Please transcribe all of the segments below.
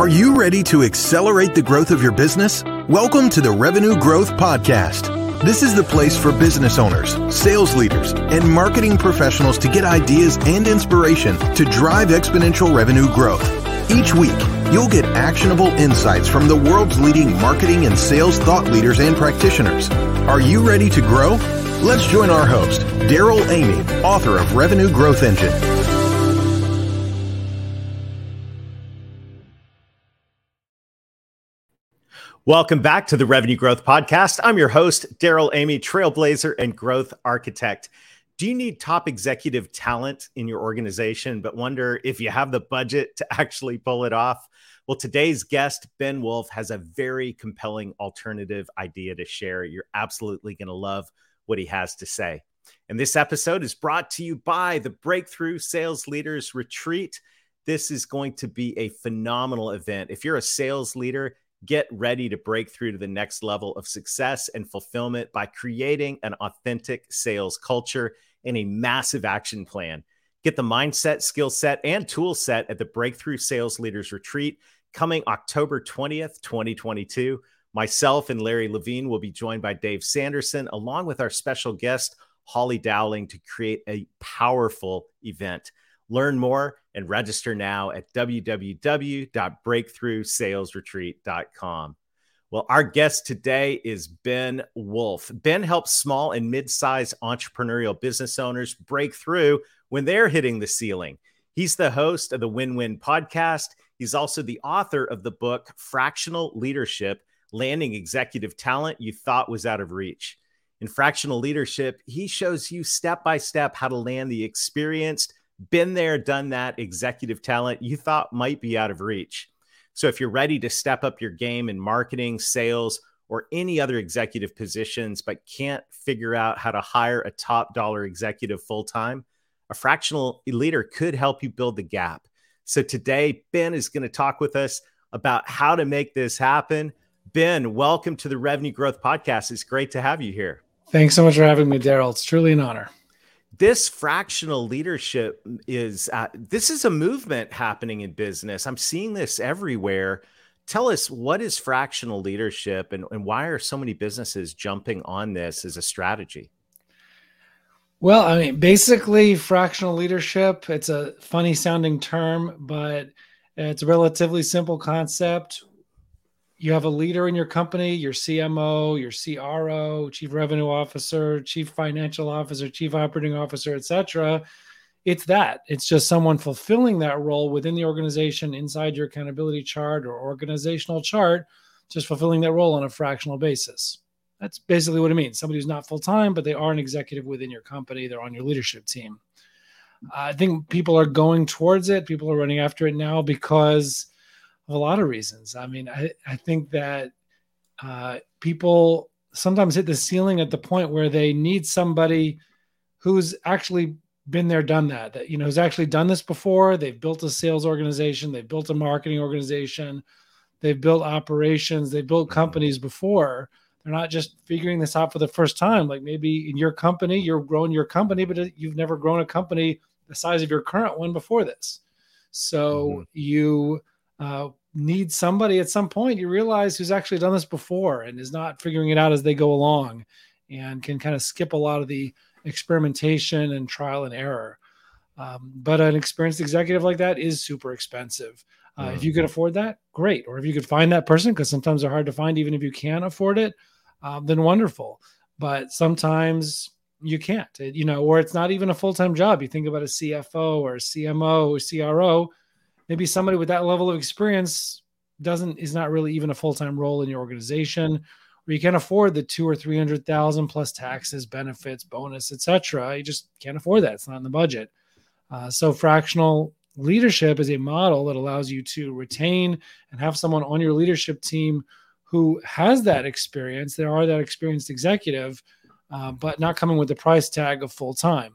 Are you ready to accelerate the growth of your business? Welcome to the Revenue Growth Podcast. This is the place for business owners, sales leaders, and marketing professionals to get ideas and inspiration to drive exponential revenue growth. Each week, you'll get actionable insights from the world's leading marketing and sales thought leaders and practitioners. Are you ready to grow? Let's join our host, Darrell Amy, author of Revenue Growth Engine. Welcome back to the Revenue Growth Podcast. I'm your host, Darrell Amy, trailblazer and growth architect. Do you need top executive talent in your organization, but wonder if you have the budget to actually pull it off? Well, today's guest, Ben Wolf, has a very compelling alternative idea to share. You're absolutely going to love what he has to say. And this episode is brought to you by the Breakthrough Sales Leaders Retreat. This is going to be a phenomenal event. If you're a sales leader, get ready to break through to the next level of success and fulfillment by creating an authentic sales culture and a massive action plan. Get the mindset, skill set, and tool set at the Breakthrough Sales Leaders Retreat coming October 20th, 2022. Myself and Larry Levine will be joined by Dave Sanderson, along with our special guest, Holly Dowling, to create a powerful event. Learn more and register now at www.breakthroughsalesretreat.com. Well, our guest today is Ben Wolf. Ben helps small and mid sized entrepreneurial business owners break through when they're hitting the ceiling. He's the host of the Win Win podcast. He's also the author of the book Fractional Leadership Landing Executive Talent You Thought Was Out of Reach. In Fractional Leadership, he shows you step by step how to land the experienced been there, done that executive talent you thought might be out of reach. So if you're ready to step up your game in marketing, sales, or any other executive positions, but can't figure out how to hire a top dollar executive full time, a fractional leader could help you build the gap. So today, Ben is going to talk with us about how to make this happen. Ben, welcome to the Revenue Growth Podcast. It's great to have you here. Thanks so much for having me, Darrell. It's truly an honor this fractional leadership is uh, this is a movement happening in business. I'm seeing this everywhere. Tell us what is fractional leadership and, and why are so many businesses jumping on this as a strategy? Well i mean basically fractional leadership it's a funny sounding term but it's a relatively simple concept you have a leader in your company, your CMO, your CRO, chief revenue officer, chief financial officer, chief operating officer, etc. It's that. It's just someone fulfilling that role within the organization inside your accountability chart or organizational chart, just fulfilling that role on a fractional basis. That's basically what it means. Somebody who's not full time, but they are an executive within your company. They're on your leadership team. I think people are going towards it. People are running after it now because a lot of reasons. I mean, I, I think that uh, people sometimes hit the ceiling at the point where they need somebody who's actually been there, done that, that, you know, has actually done this before. They've built a sales organization, they've built a marketing organization, they've built operations, they've built companies before. They're not just figuring this out for the first time. Like maybe in your company, you're growing your company, but you've never grown a company the size of your current one before this. So mm-hmm. you uh, need somebody at some point you realize who's actually done this before and is not figuring it out as they go along and can kind of skip a lot of the experimentation and trial and error. Um, but an experienced executive like that is super expensive. Uh, mm-hmm. If you could afford that, great. Or if you could find that person, because sometimes they're hard to find, even if you can afford it, um, then wonderful. But sometimes you can't, you know, or it's not even a full time job. You think about a CFO or a CMO or CRO, maybe somebody with that level of experience doesn't is not really even a full-time role in your organization or you can't afford the two or three hundred thousand plus taxes benefits bonus etc you just can't afford that. It's not in the budget. Uh, so fractional leadership is a model that allows you to retain and have someone on your leadership team who has that experience. They are that experienced executive uh, but not coming with the price tag of full time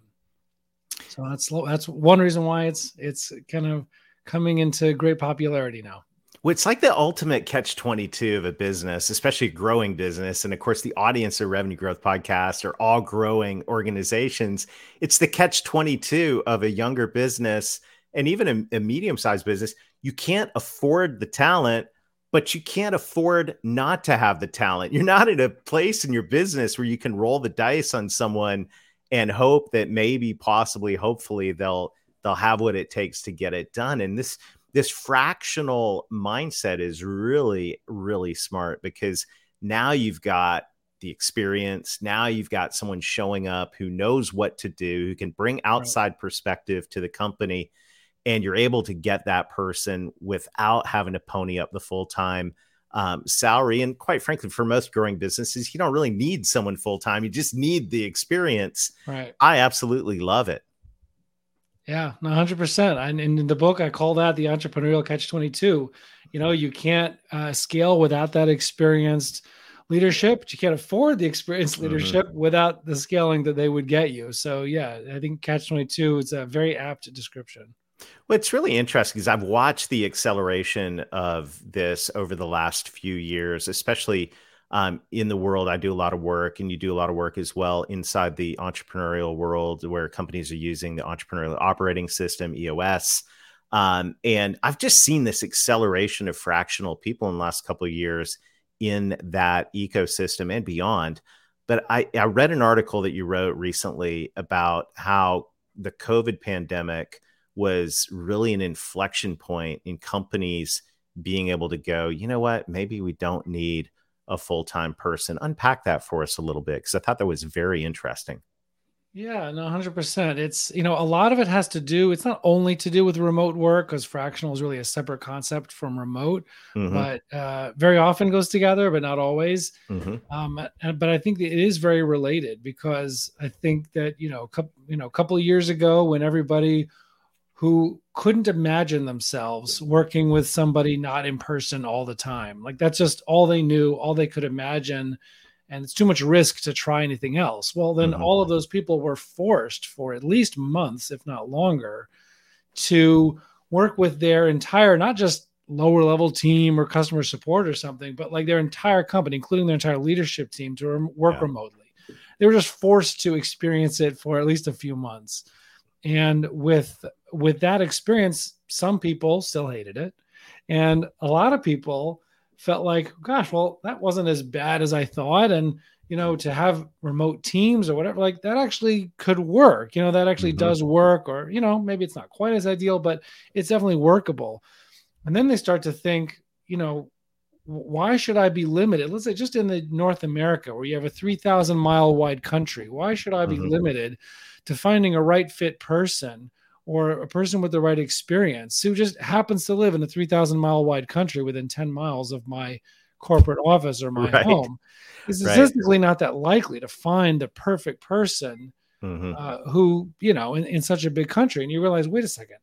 so that's that's one reason why it's it's kind of coming into great popularity now. Well, it's like the ultimate catch 22 of a business, especially a growing business. And of course, the audience of Revenue Growth Podcast are all growing organizations. It's the catch 22 of a younger business and even a, a medium sized business. you can't afford the talent, but you can't afford not to have the talent. You're not in a place in your business where you can roll the dice on someone and hope that maybe, possibly, hopefully they'll they'll have what it takes to get it done. And this this fractional mindset is really, really smart because now you've got the experience. Now you've got someone showing up who knows what to do, who can bring outside right. perspective to the company and you're able to get that person without having to pony up the full time um, salary. And quite frankly, for most growing businesses, you don't really need someone full time. You just need the experience. Right. I absolutely love it. Yeah, 100%. And in the book, I call that the entrepreneurial catch 22. You know, you can't uh, scale without that experienced leadership. You can't afford the experienced mm-hmm. leadership mm-hmm. without the scaling that they would get you. So, yeah, I think catch 22 is a very apt description. Well, it's really interesting because I've watched the acceleration of this over the last few years, especially um, in the world. I do a lot of work, and you do a lot of work as well inside the entrepreneurial world where companies are using the entrepreneurial operating system, EOS. Um, and I've just seen this acceleration of fractional people in the last couple of years in that ecosystem and beyond. But I, I read an article that you wrote recently about how the COVID pandemic was really an inflection point in companies being able to go, you know what, maybe we don't need a full time person. Unpack that for us a little bit because I thought that was very interesting. Yeah, no, 100%. It's, you know, a lot of it has to do, it's not only to do with remote work because fractional is really a separate concept from remote, mm-hmm. but uh, very often goes together, but not always. Mm-hmm. Um, but I think that it is very related because I think that, you know, a couple, you know, a couple of years ago when everybody who couldn't imagine themselves working with somebody not in person all the time. Like that's just all they knew, all they could imagine. And it's too much risk to try anything else. Well, then mm-hmm. all of those people were forced for at least months, if not longer, to work with their entire, not just lower level team or customer support or something, but like their entire company, including their entire leadership team, to work yeah. remotely. They were just forced to experience it for at least a few months and with with that experience some people still hated it and a lot of people felt like gosh well that wasn't as bad as i thought and you know to have remote teams or whatever like that actually could work you know that actually mm-hmm. does work or you know maybe it's not quite as ideal but it's definitely workable and then they start to think you know why should i be limited let's say just in the north america where you have a 3000 mile wide country why should i be mm-hmm. limited to finding a right fit person or a person with the right experience who just happens to live in a 3000 mile wide country within 10 miles of my corporate office or my right. home is statistically right. not that likely to find the perfect person mm-hmm. uh, who you know in, in such a big country and you realize wait a second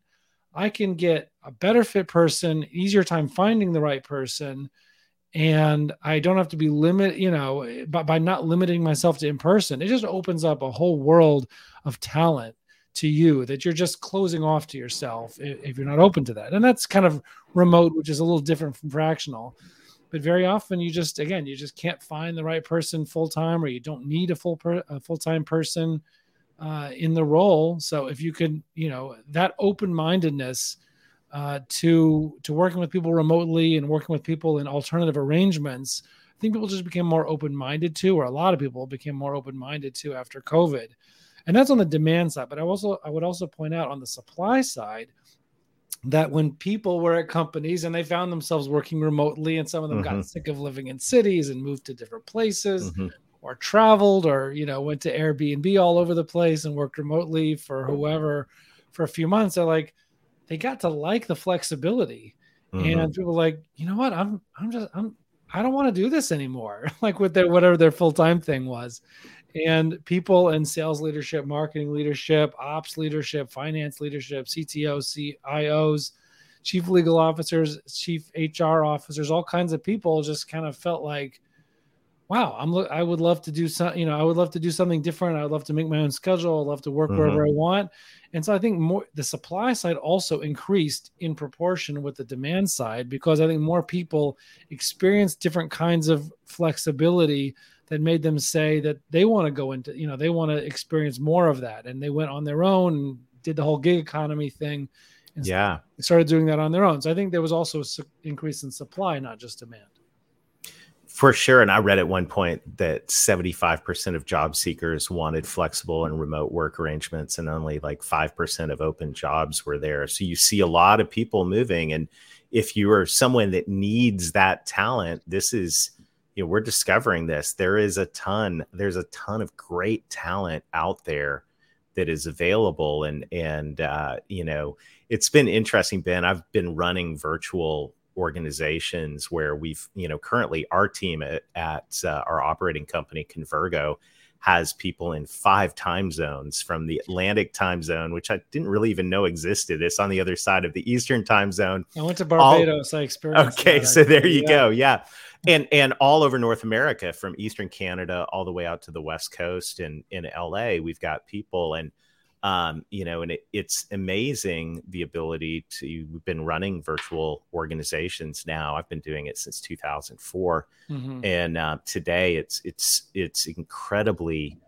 i can get a better fit person easier time finding the right person and I don't have to be limit, you know, by, by not limiting myself to in person, it just opens up a whole world of talent to you that you're just closing off to yourself if, you're not open to that. And that's kind of remote, which is a little different from fractional. But very often you just again you just can't find the right person full time, or you don't need a full per, a full time person uh, in the role. So if you could, you know, that open mindedness uh, to to working with people remotely and working with people in alternative arrangements, I think people just became more open minded to, or a lot of people became more open minded to after COVID and that's on the demand side but i also i would also point out on the supply side that when people were at companies and they found themselves working remotely and some of them mm-hmm. got sick of living in cities and moved to different places mm-hmm. or traveled or you know went to airbnb all over the place and worked remotely for whoever for a few months they're like they got to like the flexibility mm-hmm. and people like you know what i'm i'm just i'm I don't want to do this anymore, like with their whatever their full time thing was and people in sales leadership, marketing leadership, ops leadership, finance leadership, CTOs, CIOs, chief legal officers, chief HR officers, all kinds of people just kind of felt like, wow, I'm I would love to do some, you know, I would love to do something different. I'd love to make my own schedule. I'd love to work mm-hmm. wherever I want. And so I think more the supply side also increased in proportion with the demand side because I think more people experience different kinds of flexibility that made them say that they want to go into, you know, they want to experience more of that. And they went on their own and did the whole gig economy thing And yeah. Started doing that on their own. So I think there was also an increase in supply, not just demand. For sure. And I read at one point that 75% of job seekers wanted flexible and remote work arrangements, and only like 5% of open jobs were there. So you see a lot of people moving. And if you are someone that needs that talent, this is, you know, we're discovering this. There is a ton, there's a ton of great talent out there that is available. And, and, uh, you know, it's been interesting, Ben. I've been running virtual organizations where we've, you know, currently our team at, at uh, our operating company, Convergo, has people in five time zones from the Atlantic time zone, which I didn't really even know existed. It's on the other side of the Eastern time zone. I went to Barbados. All, I experienced. Okay, that, so there you yeah. go. Yeah, and and all over North America, from Eastern Canada all the way out to the West Coast and in LA, we've got people and um, you know, and it, it's amazing the ability to. We've been running virtual organizations now. I've been doing it since 2004, mm-hmm. and uh, today it's it's it's incredibly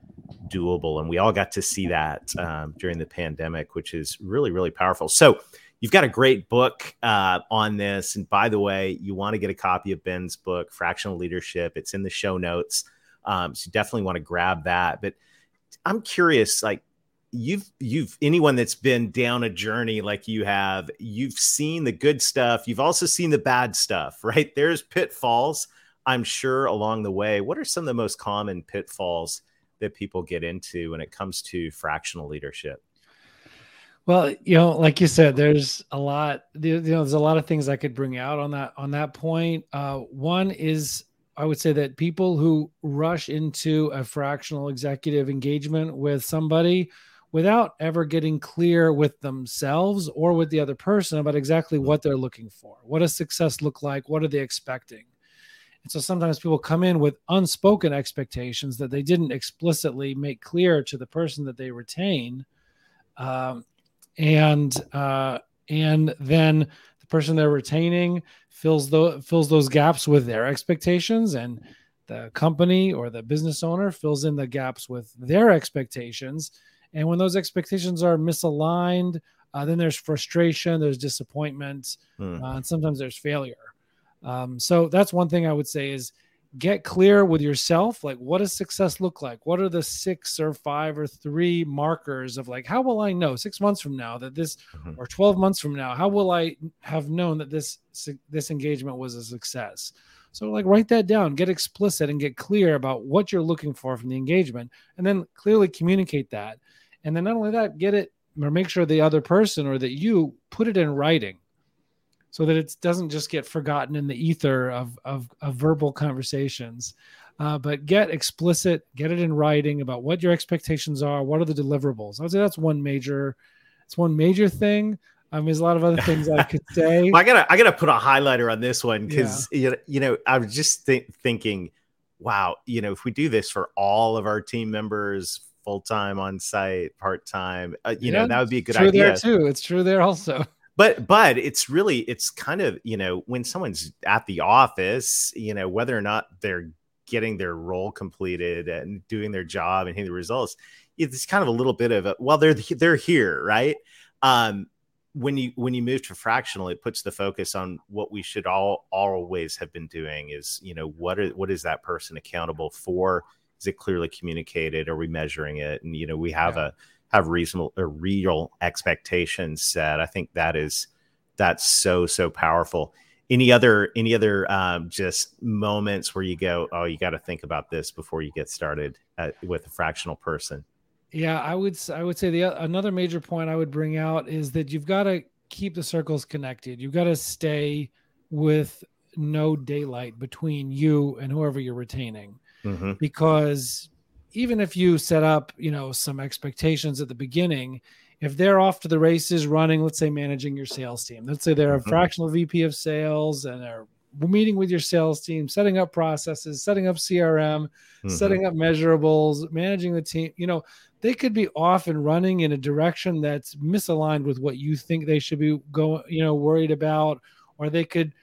doable, and we all got to see that um, during the pandemic, which is really really powerful. So. You've got a great book uh, on this. And by the way, you want to get a copy of Ben's book, Fractional Leadership. It's in the show notes. Um, so you definitely want to grab that. But I'm curious, like, you've you've anyone that's been down a journey like you have you've seen the good stuff. You've also seen the bad stuff right? There's pitfalls i'm sure along the way. What are some of the most common pitfalls that people get into when it comes to fractional leadership? Well you know like you said there's a lot you know there's a lot of things i could bring out on that on that point. Uh, one is I would say that people who rush into a fractional executive engagement with somebody without ever getting clear with themselves or with the other person about exactly what they're looking for. What does success look like? What are they expecting? And so sometimes people come in with unspoken expectations that they didn't explicitly make clear to the person that they retain. Um, and uh, and then the person they're retaining fills those fills those gaps with their expectations and the company or the business owner fills in the gaps with their expectations and when those expectations are misaligned, uh, then there's frustration, there's disappointment, hmm. uh, and sometimes there's failure. Um, so that's one thing I would say is get clear with yourself. Like, what does success look like? What are the six or five or three markers of like, how will I know six months from now that this, mm-hmm. or 12 months from now, how will I have known that this, this engagement was a success? So, like, write that down, get explicit and get clear about what you're looking for from the engagement, and then clearly communicate that. And then not only that, get it or make sure the other person or that you put it in writing so that it doesn't just get forgotten in the ether of, of, of verbal conversations. Uh, but get explicit, get it in writing about what your expectations are, what are the deliverables. I would say that's one major, it's one major thing. I mean, there's a lot of other things I could say. I gotta, I gotta put a highlighter on this one because yeah. you, know, you know, I was just th- thinking, wow, you know, if we do this for all of our team members, full time on site, part time. Uh, you yeah, know, that would be a good true idea there too. It's true there also. But but it's really it's kind of you know when someone's at the office, you know whether or not they're getting their role completed and doing their job and hitting the results, it's kind of a little bit of a well they're they're here right. Um, when you when you move to fractional, it puts the focus on what we should all always have been doing is you know what are what is that person accountable for is it clearly communicated? Are we measuring it? And you know, we have yeah. a have reasonable or real expectations set. I think that is that's so so powerful. Any other any other um, just moments where you go, oh, you got to think about this before you get started at, with a fractional person? Yeah, I would I would say the another major point I would bring out is that you've got to keep the circles connected. You've got to stay with no daylight between you and whoever you're retaining mm-hmm. because even if you set up, you know, some expectations at the beginning, if they're off to the races running, let's say managing your sales team, let's say they're a mm-hmm. fractional VP of sales and they're meeting with your sales team, setting up processes, setting up CRM, mm-hmm. setting up measurables, managing the team, you know, they could be off and running in a direction that's misaligned with what you think they should be going, you know, worried about, or they could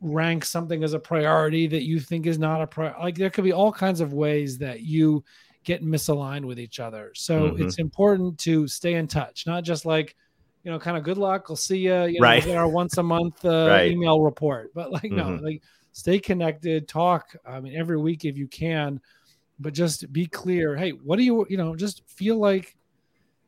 rank something as a priority that you think is not a priority. Like there could be all kinds of ways that you get misaligned with each other. So mm-hmm. it's important to stay in touch, not just like, you know, kind of good luck. We'll see you. you know, right. Our once a month uh, right. email report. But like, mm-hmm. no, like stay connected, talk. I mean, every week if you can, but just be clear. Hey, what do you, you know, just feel like,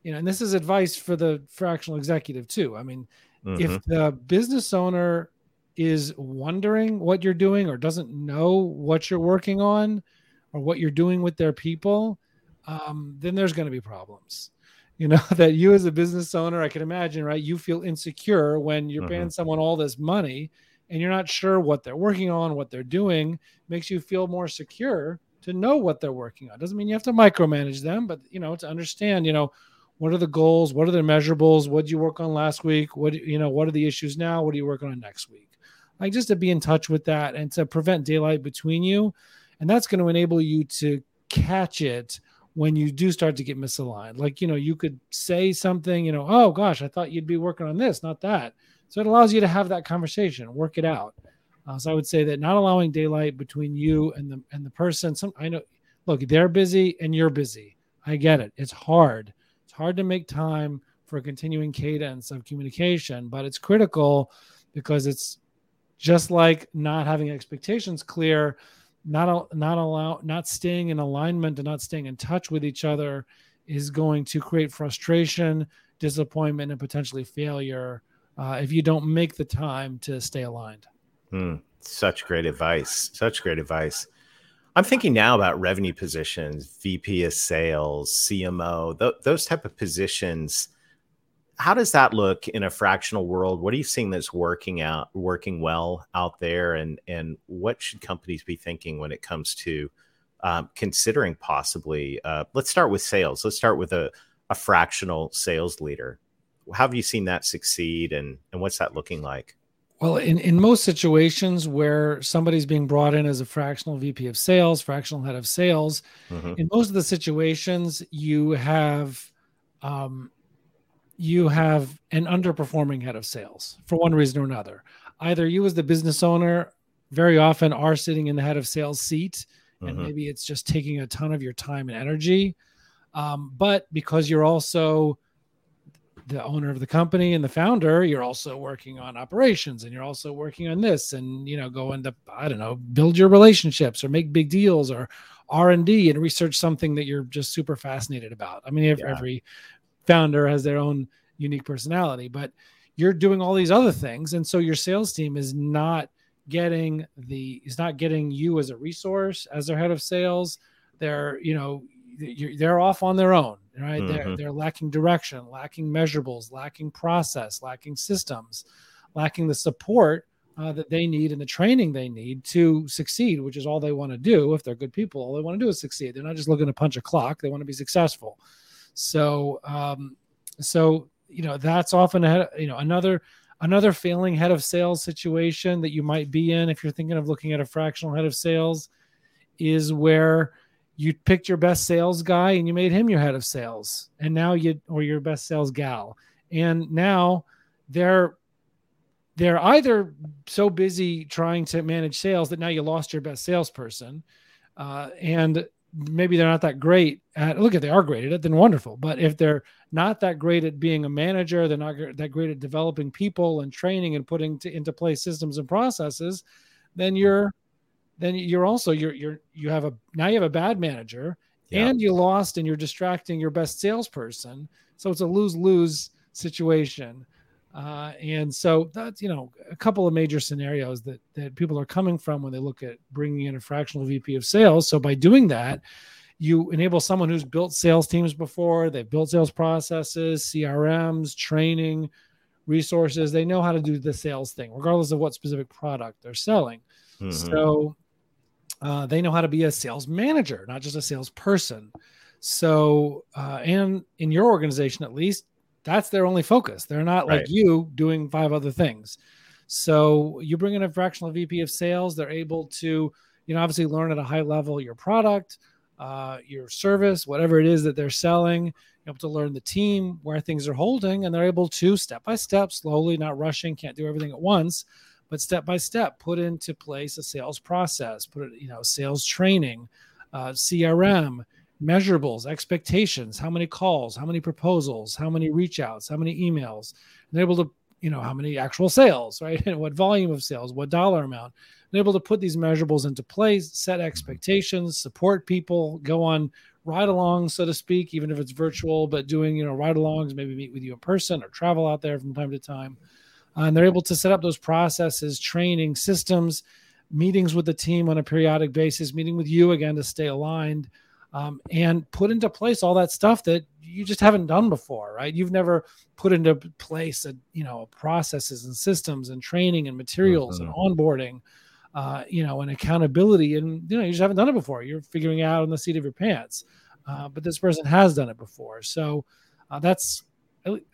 you know, and this is advice for the fractional executive too. I mean, mm-hmm. if the business owner is wondering what you're doing or doesn't know what you're working on or what you're doing with their people, um, then there's going to be problems. You know, that you as a business owner, I can imagine, right? You feel insecure when you're mm-hmm. paying someone all this money and you're not sure what they're working on, what they're doing, makes you feel more secure to know what they're working on. Doesn't mean you have to micromanage them, but you know, to understand, you know, what are the goals, what are the measurables, what did you work on last week, what you know, what are the issues now, what are you working on next week? Like just to be in touch with that and to prevent daylight between you. And that's going to enable you to catch it when you do start to get misaligned. Like, you know, you could say something, you know, oh gosh, I thought you'd be working on this, not that. So it allows you to have that conversation, work it out. Uh, so I would say that not allowing daylight between you and the and the person. Some I know, look, they're busy and you're busy. I get it. It's hard. It's hard to make time for a continuing cadence of communication, but it's critical because it's just like not having expectations clear not not allow not staying in alignment and not staying in touch with each other is going to create frustration disappointment and potentially failure uh, if you don't make the time to stay aligned. Hmm. such great advice. Such great advice. I'm thinking now about revenue positions vp of sales cmo th- those type of positions how does that look in a fractional world? What are you seeing that's working out, working well out there, and and what should companies be thinking when it comes to um, considering possibly? Uh, let's start with sales. Let's start with a, a fractional sales leader. How have you seen that succeed, and and what's that looking like? Well, in, in most situations where somebody's being brought in as a fractional VP of sales, fractional head of sales, mm-hmm. in most of the situations, you have um, you have an underperforming head of sales for one reason or another. Either you, as the business owner, very often are sitting in the head of sales seat, and mm-hmm. maybe it's just taking a ton of your time and energy. Um, but because you're also the owner of the company and the founder, you're also working on operations and you're also working on this and you know go into I don't know build your relationships or make big deals or R and D and research something that you're just super fascinated about. I mean, yeah. every founder has their own unique personality, but you're doing all these other things. And so your sales team is not getting the is not getting you as a resource as their head of sales. They're, you know, they're off on their own, right? Mm-hmm. They're they're lacking direction, lacking measurables, lacking process, lacking systems, lacking the support uh, that they need and the training they need to succeed, which is all they want to do. If they're good people, all they want to do is succeed. They're not just looking to punch a clock; they want to be successful. So, um, so you know that's often a, you know another another failing head of sales situation that you might be in if you're thinking of looking at a fractional head of sales is where you picked your best sales guy and you made him your head of sales and now you or your best sales gal. And now they're they're either so busy trying to manage sales that now you lost your best salesperson uh, and maybe they're not that great at look if they are great at it then wonderful. But if they're not that great at being a manager they're not that great at developing people and training and putting to, into place systems and processes then mm-hmm. you're then you're also you're you're you have a now you have a bad manager yeah. and you lost and you're distracting your best salesperson. So it's a lose-lose situation uh, and so that's you know a couple of major scenarios that that people are coming from when they look at bringing in a fractional VP of sales. So by doing that, you enable someone who's built sales teams before, they've built sales processes, CRMs, training, resources. They know how to do the sales thing, regardless of what specific product they're selling. Mm-hmm. So uh, they know how to be a sales manager, not just a salesperson. So, uh, and in your organization, at least, that's their only focus. They're not right. like you doing five other things. So you bring in a fractional VP of sales, they're able to, you know, obviously learn at a high level your product, uh, your service, whatever it is that they're selling, able to learn the team, where things are holding, and they're able to step by step, slowly, not rushing, can't do everything at once, but step by step, put into place a sales process, put it, you know, sales training, uh, CRM, measurables, expectations, how many calls, how many proposals, how many reach outs, how many emails. And able to, you know, how many actual sales, right? And what volume of sales, what dollar amount. They're able to put these measurables into place, set expectations, support people, go on ride along, so to speak, even if it's virtual, but doing, you know, ride alongs, maybe meet with you in person or travel out there from time to time. Uh, and they're able to set up those processes, training systems, meetings with the team on a periodic basis, meeting with you again to stay aligned, um, and put into place all that stuff that you just haven't done before, right? You've never put into place, a, you know, processes and systems and training and materials mm-hmm. and onboarding, uh, you know, and accountability, and you know, you just haven't done it before. You're figuring out on the seat of your pants, uh, but this person has done it before, so uh, that's,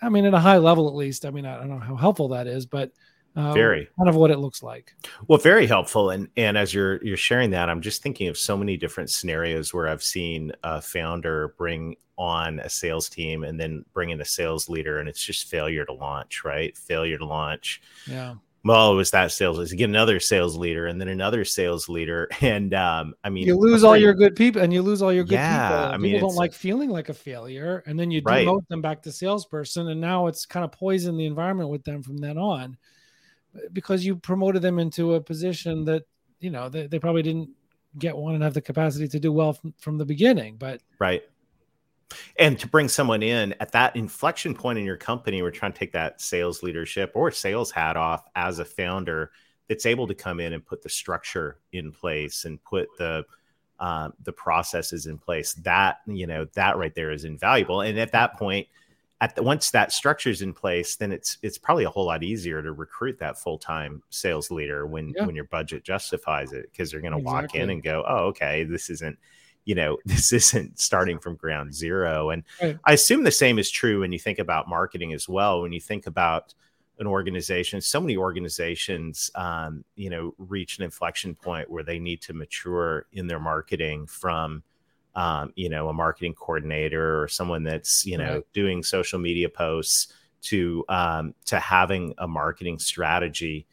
I mean, at a high level at least. I mean, I don't know how helpful that is, but uh, very kind of what it looks like. Well, very helpful. And and as you're you're sharing that, I'm just thinking of so many different scenarios where I've seen a founder bring on a sales team and then bring in a sales leader, and it's just failure to launch, right? Failure to launch. Yeah. Well, it was that sales. Let's get another sales leader, and then another sales leader, and um, I mean, you lose all your good people, and you lose all your good yeah, people. I mean, people don't like feeling like a failure, and then you demote right. them back to salesperson, and now it's kind of poison the environment with them from then on because you promoted them into a position that you know they, they probably didn't get one and have the capacity to do well from, from the beginning but right. And to bring someone in at that inflection point in your company we're trying to take that sales leadership or sales hat off as a founder that's able to come in and put the structure in place and put the uh, the processes in place. That you know that right there is invaluable. And at that point at the, once that structure is in place, then it's it's probably a whole lot easier to recruit that full time sales leader when yeah. when your budget justifies it because they're going to exactly. walk in and go, oh, okay, this isn't you know this isn't starting from ground zero. And right. I assume the same is true when you think about marketing as well. When you think about an organization, so many organizations, um, you know, reach an inflection point where they need to mature in their marketing from um, you know, a marketing coordinator or someone that's, you know, right. doing social media posts to um, to having a marketing strategy.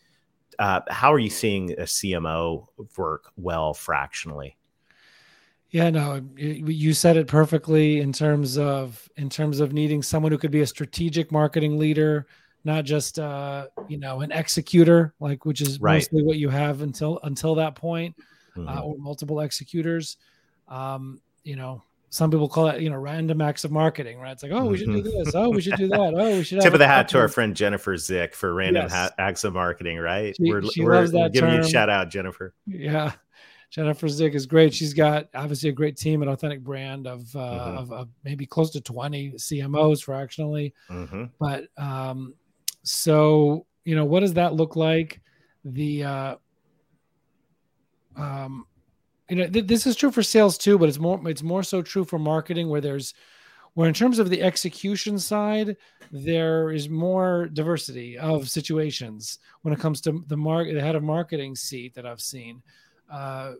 Uh, how are you seeing a CMO work well fractionally? Yeah, no, you said it perfectly in terms of in terms of needing someone who could be a strategic marketing leader, not just uh, you know an executor, like which is right. mostly what you have until until that point, uh, mm-hmm. uh, or multiple executors. Um, you know, some people call it, you know, random acts of marketing, right? It's like, oh, we should do mm-hmm. this. Oh, we should do that. Oh, we should. Tip of the hat to our friend Jennifer Zick for random yes. ha- acts of marketing, right? She, we're she we're, we're giving term. you a shout out, Jennifer. Yeah. Jennifer Zick is great. She's got obviously a great team at Authentic Brand of, uh, mm-hmm. of, of, maybe close to 20 CMOs fractionally. Mm-hmm. But um, so, you know, what does that look like? The, uh, um, you know th- this is true for sales too but it's more it's more so true for marketing where there's where in terms of the execution side there is more diversity of situations when it comes to the market the head of marketing seat that i've seen. Uh,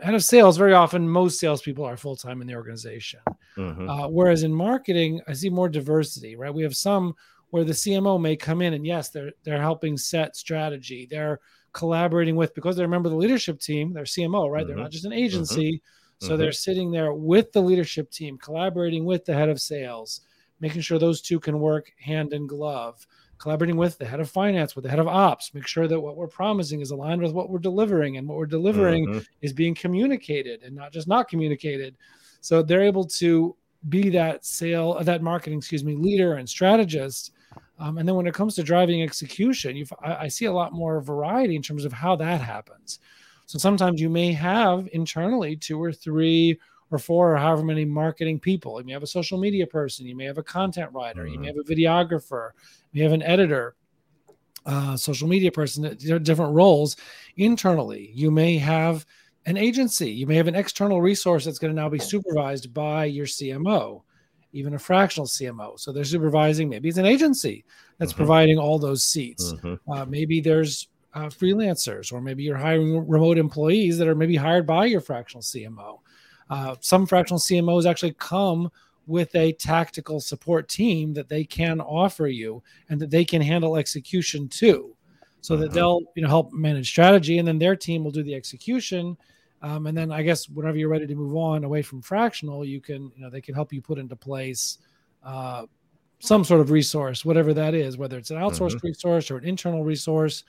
head of sales very often most salespeople are full-time in the organization. Mm-hmm. uh, whereas in marketing i see more diversity right? We have some where the cmo may come in and yes they're they're helping set strategy. They're collaborating with because they're remember the leadership team, their CMO, right? Mm-hmm. They're not just an agency. Mm-hmm. So mm-hmm. they're sitting there with the leadership team, collaborating with the head of sales, making sure those two can work hand in glove, collaborating with the head of finance, with the head of ops, make sure that what we're promising is aligned with what we're delivering and what we're delivering mm-hmm. is being communicated and not just not communicated. So they're able to be that sale, that marketing, excuse me, leader and strategist um, and then when it comes to driving execution, you I, I see a lot more variety in terms of how that happens. So sometimes you may have internally two or three or four or however many marketing people. You may have a social media person, you may have a content writer, mm-hmm. you may mm-hmm. have a videographer, you may have an editor, uh, social media person. Different roles internally. You may have an agency, you may have an external resource that's going to now be supervised by your CMO even a fractional CMO. So they're supervising, maybe it's an agency that's mm-hmm. providing all those seats. Mm-hmm. Uh, maybe there's uh, freelancers, or maybe you're hiring remote employees that are maybe hired by your fractional CMO. Uh, some fractional CMOs actually come with a tactical support team that they can offer you and that they can handle execution too. So that mm-hmm. they'll you know help manage strategy and then their team will do the execution Um, and then I guess whenever you're ready to move on away from fractional, you can, you know, they can help you put into place uh, some sort of resource, whatever that is, whether it's an outsourced mm-hmm. resource or an internal resource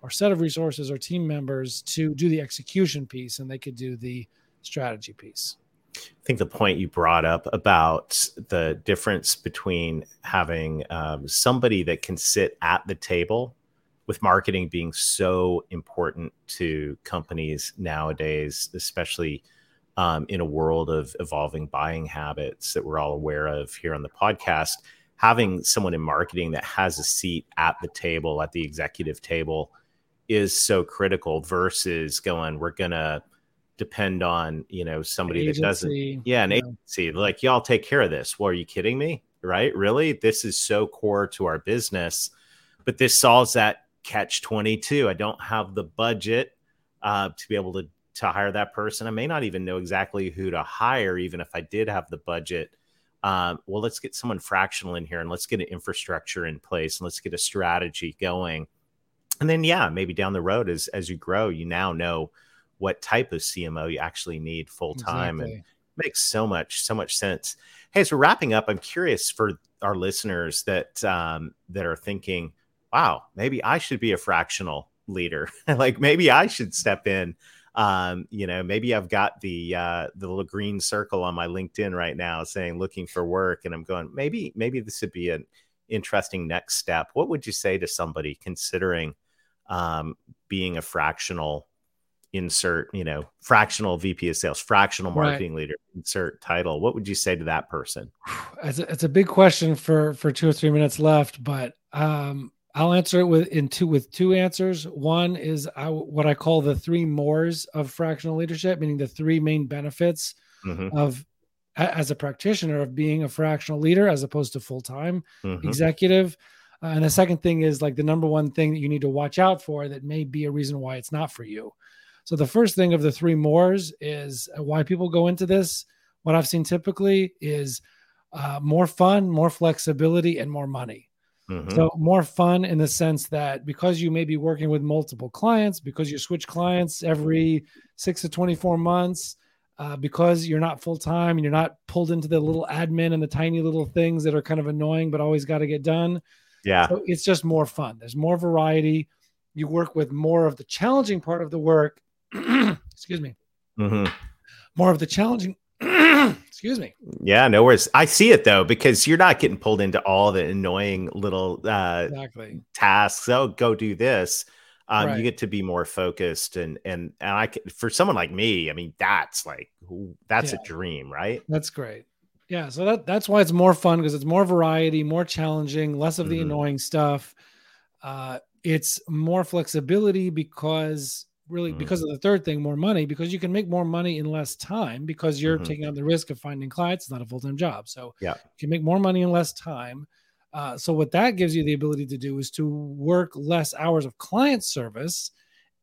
or set of resources or team members to do the execution piece and they could do the strategy piece. I think the point you brought up about the difference between having um, somebody that can sit at the table with marketing being so important to companies nowadays, especially um, in a world of evolving buying habits that we're all aware of here on the podcast, having someone in marketing that has a seat at the table, at the executive table, is so critical versus going, we're going to depend on, you know, somebody agency, that doesn't, yeah, an yeah. agency like, y'all take care of this. Well, are you kidding me? Right? Really? This is so core to our business. But this solves that catch 22. I don't have the budget uh, to be able to to hire that person. I may not even know exactly who to hire, even if I did have the budget. Um, well, let's get someone fractional in here and let's get an infrastructure in place and let's get a strategy going. And then, yeah, maybe down the road as as you grow, you now know what type of CMO you actually need full time, exactly. and makes so much so much sense. Hey, so wrapping up, I'm curious for our listeners that um, that are thinking wow, maybe I should be a fractional leader. like maybe I should step in. Um, you know, maybe I've got the uh, the little green circle on my LinkedIn right now saying looking for work, and I'm going maybe maybe this would be an interesting next step. What would you say to somebody considering um, being a fractional insert, you know, fractional VP of sales, fractional marketing right. leader, insert title? What would you say to that person? It's a, it's a big question for for two or three minutes left, but um, I'll answer it with in two with two answers. One is I, what I call the three mores of fractional leadership, meaning the three main benefits mm-hmm. of as a practitioner of being a fractional leader as opposed to full time mm-hmm. executive. Uh, and the second thing is like the number one thing that you need to watch out for that may be a reason why it's not for you. So the first thing of the three mores is uh, why people go into this. What I've seen typically is uh, more fun, more flexibility, and more money. Mm-hmm. So more fun in the sense that because you may be working with multiple clients, because you switch clients every six to 24 months, uh, because you're not full time and you're not pulled into the little admin and the tiny little things that are kind of annoying, but always got to get done. Yeah. So it's just more fun. There's more variety. You work with more of the challenging part of the work. Excuse me. Mm-hmm. More of the challenging Excuse me. Yeah, no worries. I see it though because you're not getting pulled into all the annoying little uh, exactly. tasks. Oh, go do this. Um, right. You get to be more focused, and and and I for someone like me, I mean, that's like that's yeah. a dream, right? That's great. Yeah, so that that's why it's more fun because it's more variety, more challenging, less of the mm-hmm. annoying stuff. Uh, it's more flexibility because really mm-hmm. because of the third thing more money because you can make more money in less time because you're mm-hmm. taking on the risk of finding clients it's not a full-time job so yeah you can make more money in less time uh, so what that gives you the ability to do is to work less hours of client service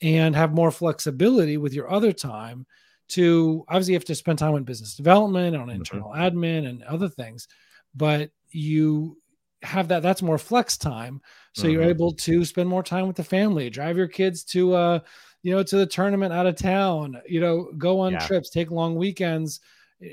and have more flexibility with your other time to obviously you have to spend time on business development on mm-hmm. internal mm-hmm. admin and other things but you have that that's more flex time so mm-hmm. you're able to spend more time with the family drive your kids to uh you know, to the tournament out of town, you know, go on yeah. trips, take long weekends,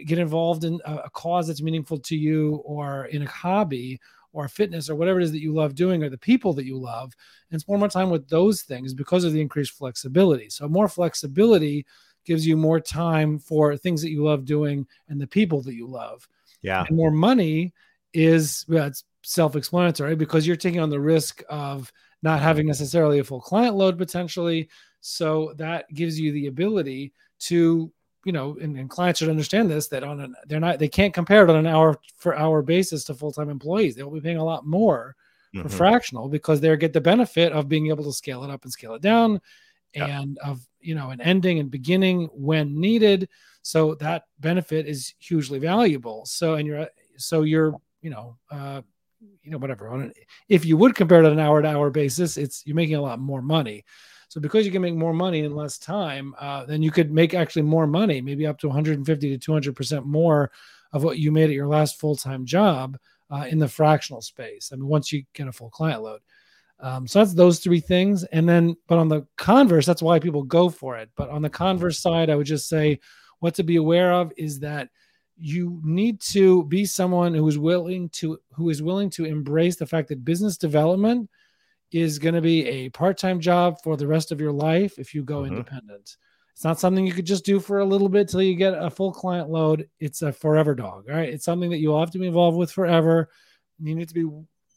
get involved in a, a cause that's meaningful to you or in a hobby or fitness or whatever it is that you love doing or the people that you love and spend more time with those things because of the increased flexibility. So more flexibility gives you more time for things that you love doing and the people that you love. Yeah. And more money is well, it's self-explanatory because you're taking on the risk of not having necessarily a full client load potentially so that gives you the ability to, you know, and, and clients should understand this that on an they're not they can't compare it on an hour for hour basis to full time employees. They'll be paying a lot more mm-hmm. for fractional because they get the benefit of being able to scale it up and scale it down, yeah. and of you know an ending and beginning when needed. So that benefit is hugely valuable. So and you're so you're you know uh, you know whatever on. If you would compare it on an hour to hour basis, it's you're making a lot more money. So because you can make more money in less time, uh, then you could make actually more money, maybe up to 150 to 200 percent more of what you made at your last full time job uh, in the fractional space. I mean, once you get a full client load. Um, so that's those three things. And then, but on the converse, that's why people go for it. But on the converse side, I would just say what to be aware of is that you need to be someone who is willing to who is willing to embrace the fact that business development is going to be a part-time job for the rest of your life if you go mm-hmm. independent. It's not something you could just do for a little bit till you get a full client load. It's a forever dog. All right. It's something that you'll have to be involved with forever. You need to be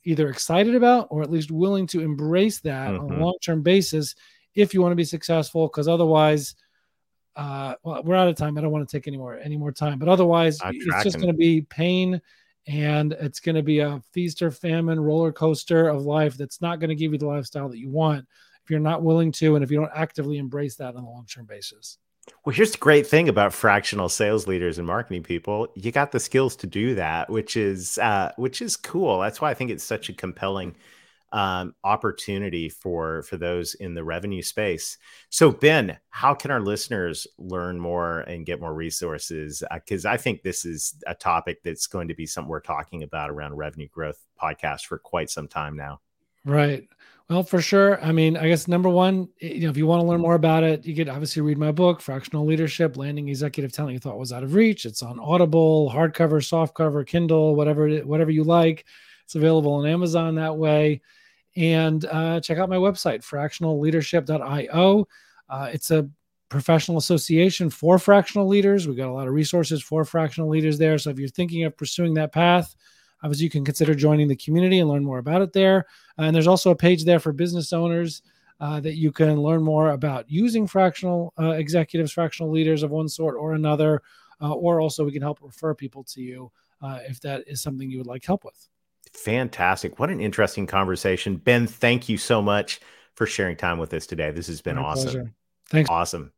either excited about or at least willing to embrace that mm-hmm. on a mm-hmm. long-term basis if you want to be successful. Because otherwise, uh, well, we're out of time. I don't want to take any more any more time. But otherwise, I'm it's just going to be pain and it's going to be a feast or famine roller coaster of life that's not going to give you the lifestyle that you want if you're not willing to and if you don't actively embrace that on a long-term basis. Well, here's the great thing about fractional sales leaders and marketing people. You got the skills to do that, which is uh, which is cool. That's why I think it's such a compelling um, opportunity for for those in the revenue space. So, Ben, how can our listeners learn more and get more resources? Because uh, I think this is a topic that's going to be something we're talking about around revenue growth podcast for quite some time now. Right. Well, for sure. I mean, I guess number one, you know, if you want to learn more about it, you could obviously read my book, Fractional Leadership: Landing Executive Talent You Thought Was Out of Reach. It's on Audible, hardcover, softcover, Kindle, whatever whatever you like. It's available on Amazon that way and uh, check out my website, fractionalleadership.io. Uh, it's a professional association for fractional leaders. We've got a lot of resources for fractional leaders there. So if you're thinking of pursuing that path, obviously you can consider joining the community and learn more about it there. Uh, and there's also a page there for business owners uh, that you can learn more about using fractional uh, executives, fractional leaders of one sort or another, uh, or also we can help refer people to you uh, if that is something you would like help with. Fantastic. What an interesting conversation. Ben, thank you so much for sharing time with us today. This has been My awesome. Pleasure. Thanks. Awesome.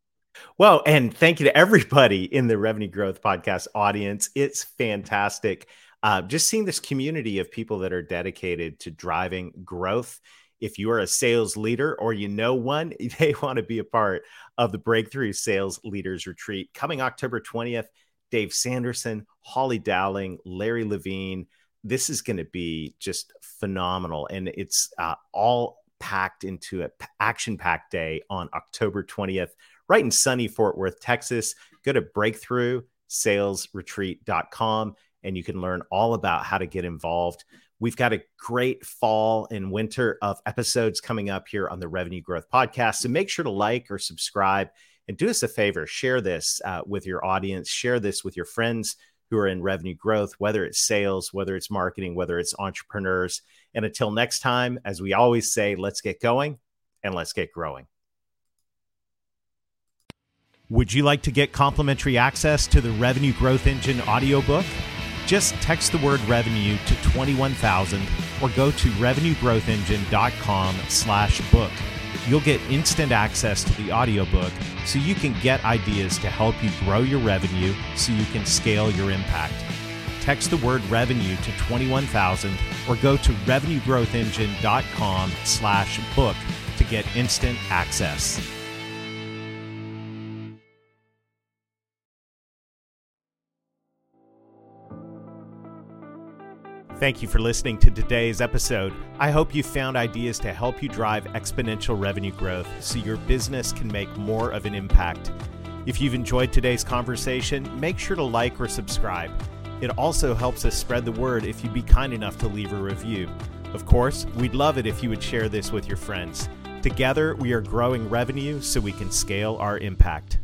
Well, and thank you to everybody in the Revenue Growth Podcast audience. It's fantastic. Uh, just seeing this community of people that are dedicated to driving growth. If you are a sales leader or you know one, they want to be a part of the Breakthrough Sales Leaders Retreat coming October 20th. Dave Sanderson, Holly Dowling, Larry Levine, this is going to be just phenomenal. And it's uh, all packed into an action packed day on October 20th, right in sunny Fort Worth, Texas. Go to breakthroughsalesretreat.com and you can learn all about how to get involved. We've got a great fall and winter of episodes coming up here on the Revenue Growth Podcast. So make sure to like or subscribe and do us a favor share this uh, with your audience, share this with your friends who are in revenue growth, whether it's sales, whether it's marketing, whether it's entrepreneurs. And until next time, as we always say, let's get going and let's get growing. Would you like to get complimentary access to the Revenue Growth Engine audiobook? Just text the word revenue to 21,000 or go to revenuegrowthengine.com slash book you'll get instant access to the audiobook so you can get ideas to help you grow your revenue so you can scale your impact. Text the word revenue to 21,000 or go to revenuegrowthengine.com slash book to get instant access. Thank you for listening to today's episode. I hope you found ideas to help you drive exponential revenue growth so your business can make more of an impact. If you've enjoyed today's conversation, make sure to like or subscribe. It also helps us spread the word if you'd be kind enough to leave a review. Of course, we'd love it if you would share this with your friends. Together, we are growing revenue so we can scale our impact.